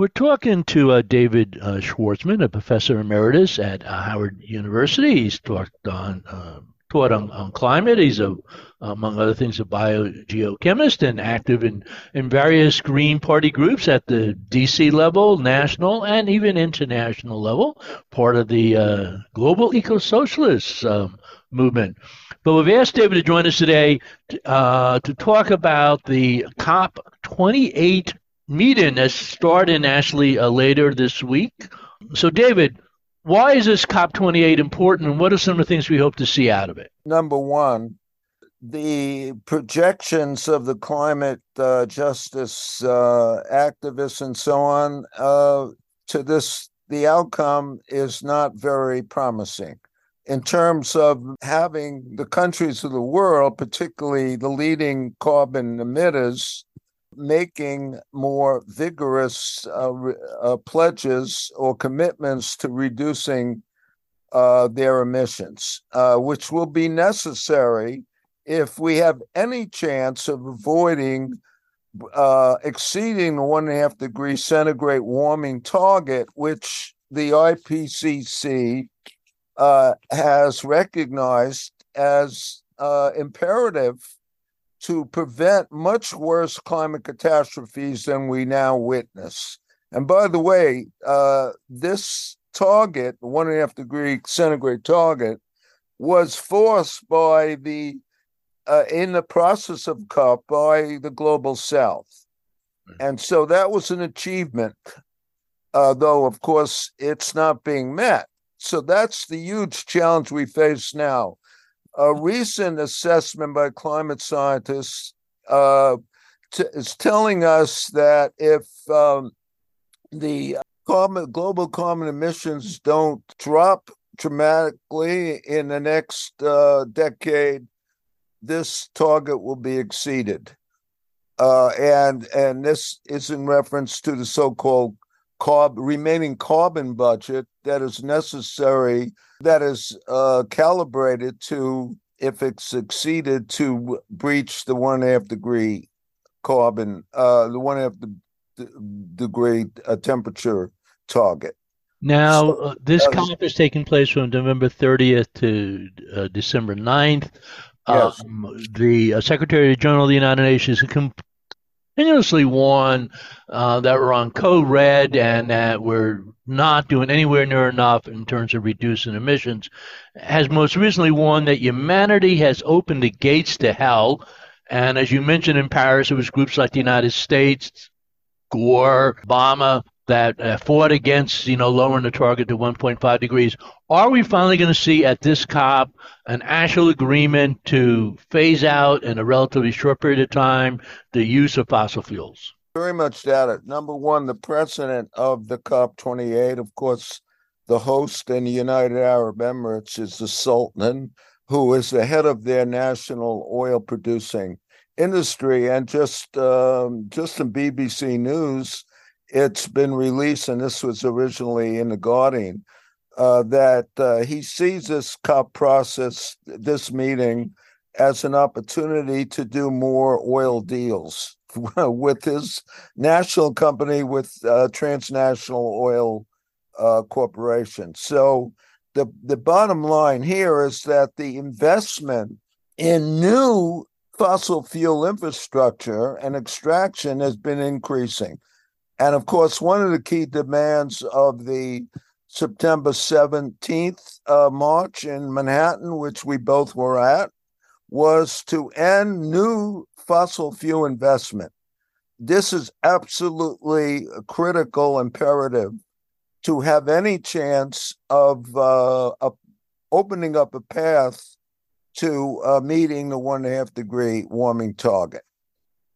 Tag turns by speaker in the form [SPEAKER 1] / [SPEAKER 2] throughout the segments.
[SPEAKER 1] We're talking to uh, David uh, Schwartzman, a professor emeritus at uh, Howard University. He's talked on uh, taught on, on, climate. He's a, among other things, a biogeochemist and active in, in various Green Party groups at the DC level, national, and even international level. Part of the uh, global eco-socialist um, movement. But we've asked David to join us today uh, to talk about the COP28 meeting that's starting actually uh, later this week. So, David, why is this COP28 important and what are some of the things we hope to see out of it?
[SPEAKER 2] Number one, the projections of the climate uh, justice uh, activists and so on uh, to this, the outcome is not very promising in terms of having the countries of the world, particularly the leading carbon emitters, making more vigorous uh, uh, pledges or commitments to reducing uh, their emissions, uh, which will be necessary if we have any chance of avoiding uh, exceeding the one and a half degree centigrade warming target, which the IPCC uh, has recognized as imperative to prevent much worse climate catastrophes than we now witness. And by the way, uh, this target, the one and a half degree centigrade target, was forced by the uh, in the process of COP by the global South, hmm. and so that was an achievement. Uh, though, of course, it's not being met. So that's the huge challenge we face now a recent assessment by climate scientists uh, t- is telling us that if um, the carbon, global carbon emissions don't drop dramatically in the next uh, decade, this target will be exceeded. Uh, and and this is in reference to the so-called carb remaining carbon budget that is necessary that is uh, calibrated to if it succeeded to breach the one and a half degree carbon uh, the one and a half degree uh, temperature target
[SPEAKER 1] now so, uh, this COP is taking place from november 30th to uh, december 9th yes. Um, the uh, Secretary General of the United Nations continuously warn uh, that we're on code red and that we're not doing anywhere near enough in terms of reducing emissions, has most recently warned that humanity has opened the gates to hell. And as you mentioned in Paris, it was groups like the United States, Gore, Obama, that uh, fought against, you know, lowering the target to 1.5 degrees. Are we finally going to see at this COP an actual agreement to phase out in a relatively short period of time the use of fossil fuels?
[SPEAKER 2] Very much doubt it. Number one, the president of the COP28, of course, the host in the United Arab Emirates is the Sultan, who is the head of their national oil producing industry. And just um, just in BBC News, it's been released, and this was originally in the Guardian, uh, that uh, he sees this COP process, this meeting, as an opportunity to do more oil deals with his national company, with uh, transnational oil uh, corporation. So the the bottom line here is that the investment in new fossil fuel infrastructure and extraction has been increasing. And of course, one of the key demands of the September 17th uh, march in Manhattan, which we both were at, was to end new fossil fuel investment. This is absolutely a critical imperative to have any chance of uh, opening up a path to uh, meeting the one and a half degree warming target.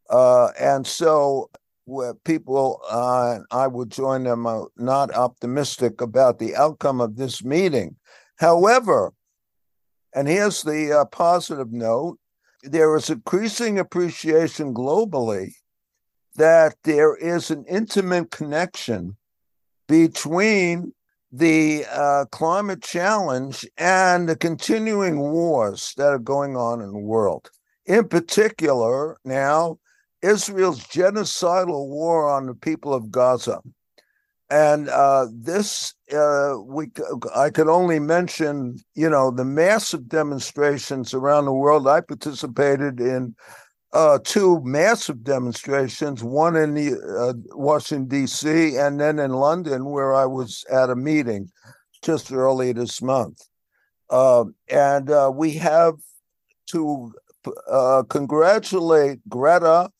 [SPEAKER 2] Uh, and so where people, uh, I would join them, are not optimistic about the outcome of this meeting. However, and here's the uh, positive note there is increasing appreciation globally that there is an intimate connection between the uh, climate challenge and the continuing wars that are going on in the world. In particular, now, Israel's genocidal war on the people of Gaza. And uh, this, uh, we, I could only mention, you know, the massive demonstrations around the world. I participated in uh, two massive demonstrations, one in the, uh, Washington, D.C., and then in London, where I was at a meeting just early this month. Uh, and uh, we have to uh, congratulate Greta,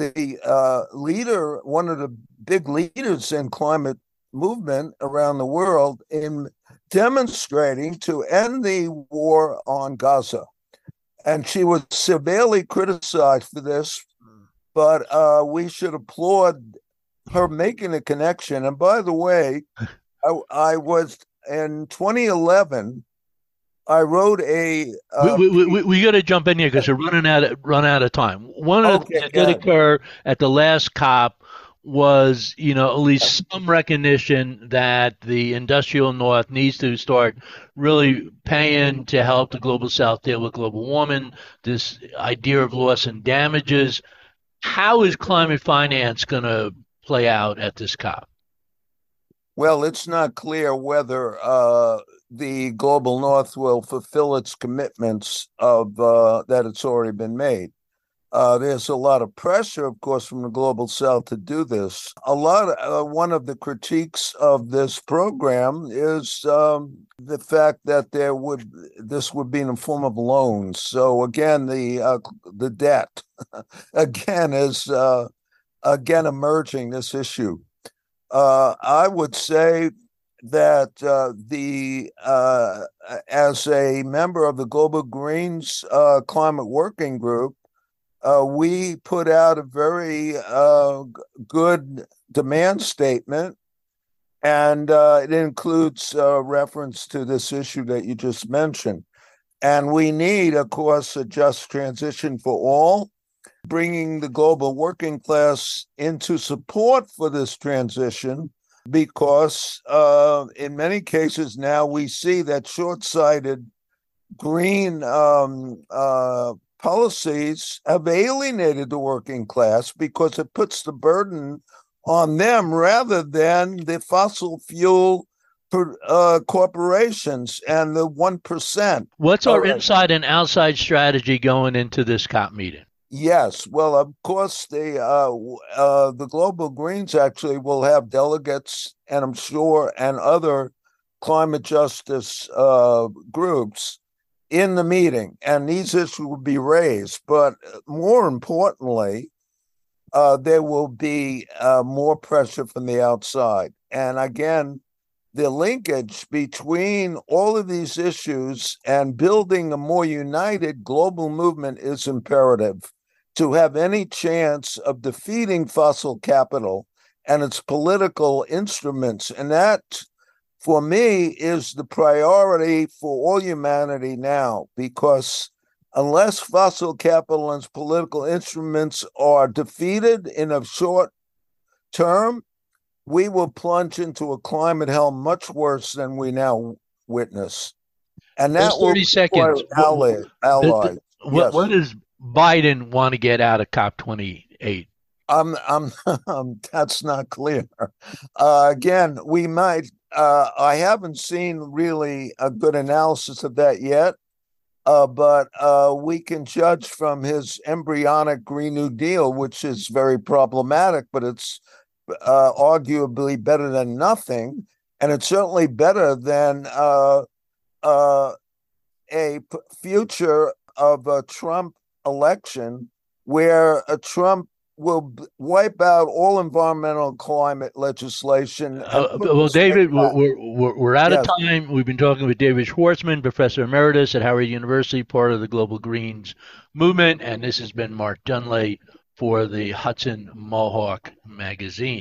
[SPEAKER 2] the uh, leader, one of the big leaders in climate movement around the world, in demonstrating to end the war on Gaza. And she was severely criticized for this, but uh, we should applaud her making a connection. And by the way, I, I was in 2011 I wrote a.
[SPEAKER 1] Uh, we we, we, we got to jump in here because we're running out of run out of time. One of okay, the things that did occur at the last COP was, you know, at least some recognition that the industrial north needs to start really paying to help the global south deal with global warming. This idea of loss and damages. How is climate finance going to play out at this COP?
[SPEAKER 2] Well, it's not clear whether uh, the global north will fulfill its commitments of uh, that it's already been made. Uh, there's a lot of pressure, of course, from the global south to do this. A lot. Of, uh, one of the critiques of this program is um, the fact that there would this would be in the form of loans. So again, the uh, the debt again is uh, again emerging this issue. Uh, I would say that uh, the uh, as a member of the Global Greens uh, Climate Working Group, uh, we put out a very uh, good demand statement, and uh, it includes a reference to this issue that you just mentioned. And we need, of course, a just transition for all, bringing the global working class into support for this transition because uh, in many cases now we see that short sighted green um, uh, policies have alienated the working class because it puts the burden on them rather than the fossil fuel uh, corporations and the 1%.
[SPEAKER 1] What's our inside and outside strategy going into this COP meeting?
[SPEAKER 2] Yes, well, of course, the uh, uh, the Global Greens actually will have delegates, and I'm sure, and other climate justice uh, groups in the meeting, and these issues will be raised. But more importantly, uh, there will be uh, more pressure from the outside, and again, the linkage between all of these issues and building a more united global movement is imperative to have any chance of defeating fossil capital and its political instruments. And that, for me, is the priority for all humanity now, because unless fossil capital and its political instruments are defeated in a short term, we will plunge into a climate hell much worse than we now witness.
[SPEAKER 1] And that Just 30 seconds. Ally,
[SPEAKER 2] ally.
[SPEAKER 1] What, yes. what is Biden want to get out of COP28?
[SPEAKER 2] Um, um, um, that's not clear. Uh, again, we might. Uh, I haven't seen really a good analysis of that yet, uh, but uh, we can judge from his embryonic Green New Deal, which is very problematic, but it's uh, arguably better than nothing, and it's certainly better than uh, a future of a Trump election where a Trump will wipe out all environmental climate legislation.
[SPEAKER 1] Uh, well, David, we're, we're, we're, out yes. of time. We've been talking with David Schwartzman, Professor Emeritus at Howard University, part of the Global Greens movement. And this has been Mark Dunlea for the Hudson Mohawk Magazine.